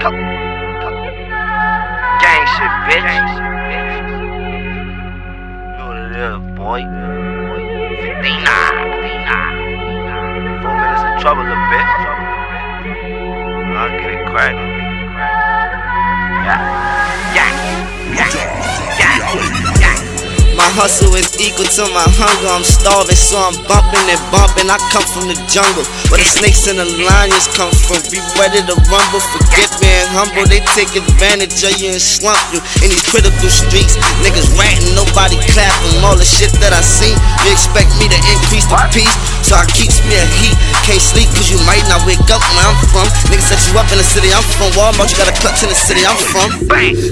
Come, come. Gang shit, bitch. You little boy. 59. 59. Four minutes of trouble, a bit. I'll get it cracked. Hustle is equal to my hunger. I'm starving, so I'm bumping and bumping. I come from the jungle where the snakes and the lions come from. Be ready to rumble, forget being humble. They take advantage of you and slump you in these critical streets. Niggas ranting, nobody clapping. All the shit that I see, you expect me to increase the peace. So I keeps me a heat. Can't sleep cause you might not wake up where I'm from. Niggas set you up in the city I'm from. Walmart, you got a clutch in the city I'm from.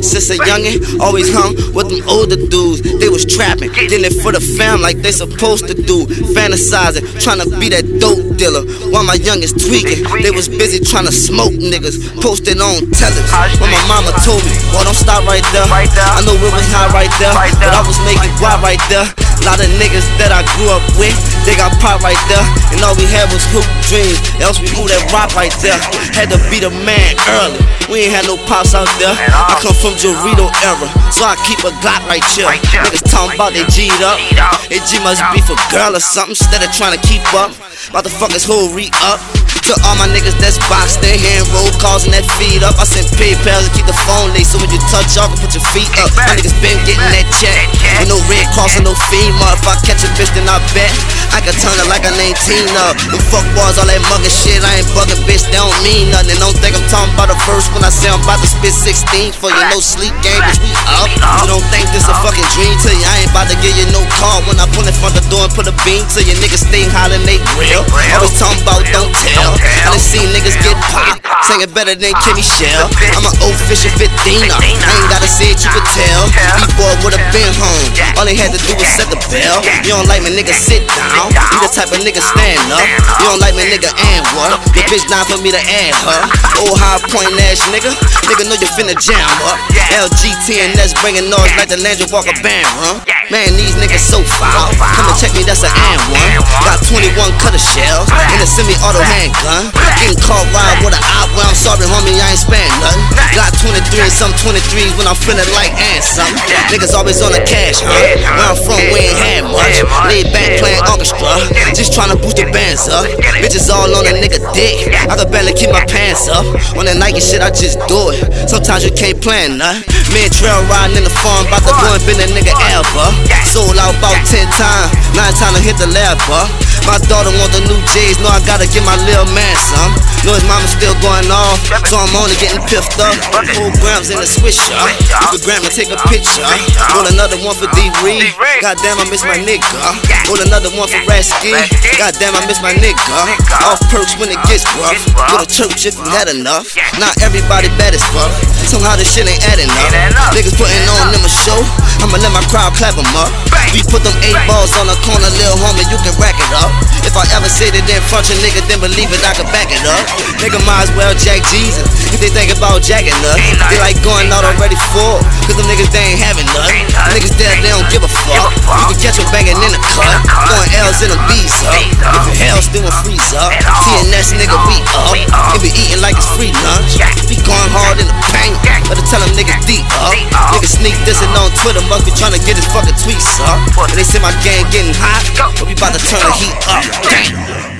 Since a youngin', always hung with them older dudes. They was trapping, did it for the fam like they supposed to do. Fantasizing, trying to be that dope dealer. While my youngest tweaking, they was busy trying to smoke niggas. Posted on tellers. When my mama told me, boy, don't stop right there. I know it was not right there, but I was making guap right there. Lot of niggas that I grew up with, they got pop right there. And all we had was hoop dreams. Else we moved that rock right there. Had to be the man early. We ain't had no pops out there. I come from Dorito era, so I keep a Glock right here. Niggas talking about they G'd up. They G must be for girl or something. Instead of trying to keep up, Motherfuckers fuck re up. To all my niggas that's boxed here and roll calls and that feed up. I send PayPal to keep the phone late so when you touch off, can put your feet up. My niggas been getting that check. With no red cross and no FEMA. If I catch a bitch, then I bet I can turn her like a 19 up. Them fuck boys, all that mugging shit. I ain't bugging, bitch. They don't mean nothing. Don't think I'm talking about a verse when I say I'm about to spit 16 for you. No sleep game, bitch. We up. You don't think this a fucking dream to you? I ain't about to give you no call when I pull in front the door and put a beam to you. Niggas stay hollering, they real. Always talking about don't tell. I done seen niggas get popped, singing better than Kimmy Shell. I'm an old fish 15 uh. I ain't gotta say it, you could tell. B-boy would've been home. All they had to do was set the bell. You don't like me, nigga, sit down. You the type of nigga stand up. You don't like me, nigga, and what? Your bitch down for me to add her. Old high point ass nigga. Nigga know you finna jam up. LGT and that's bringing noise like the Landry Walker band, huh? Man, these niggas so foul. Come and check me, that's an and one. Got 21 cutter shells and a semi-auto handgun. Getting caught wild with an eye. Well, I'm sorry, homie, I ain't spend nothing. Got 23 and some 23s when I'm feeling like and something. Niggas always on the cash, huh? Where I'm from, we ain't had much. Laid back playing orchestra. Just tryna boost the bands up. Bitches all on a nigga dick. I could barely keep my pants up. On that Nike shit, I just do it. Sometimes you can't plan nothing. Me and Trail riding in the farm, hit the lever. My daughter want the new J's, know I gotta get my little man some. Know his mama still going off, so I'm only getting piffed up. Four grams in the swisher, you could grab and take a picture. Roll another one for D Reed, goddamn I miss my nigga. Roll another one for Rasky, goddamn I miss my nigga. Off perks when it gets rough, go to church if you had enough. Not everybody bad as fuck, somehow this shit ain't adding up. Niggas putting on them a show, I'ma let my crowd clap them up. We put them eight balls on the corner, little homie, you can rack it up. If I ever say it in front of nigga, then believe it, I can back it up. Nigga might as well jack Jesus. If they think about jacking us, they like going out already full. Cause them niggas, they ain't having nothing. Niggas dead, they don't give a fuck. You can catch them banging in the cut. Throwing L's in the B's up. If hell still will freeze up. TNS nigga, we up. It be eating like it's free lunch. Be going hard in the paint. Better tell them niggas deep up. Niggas sneak and on Twitter, must be trying to get his fucking tweets up. And they say my gang getting hot, but we about to turn the heat up. Gang.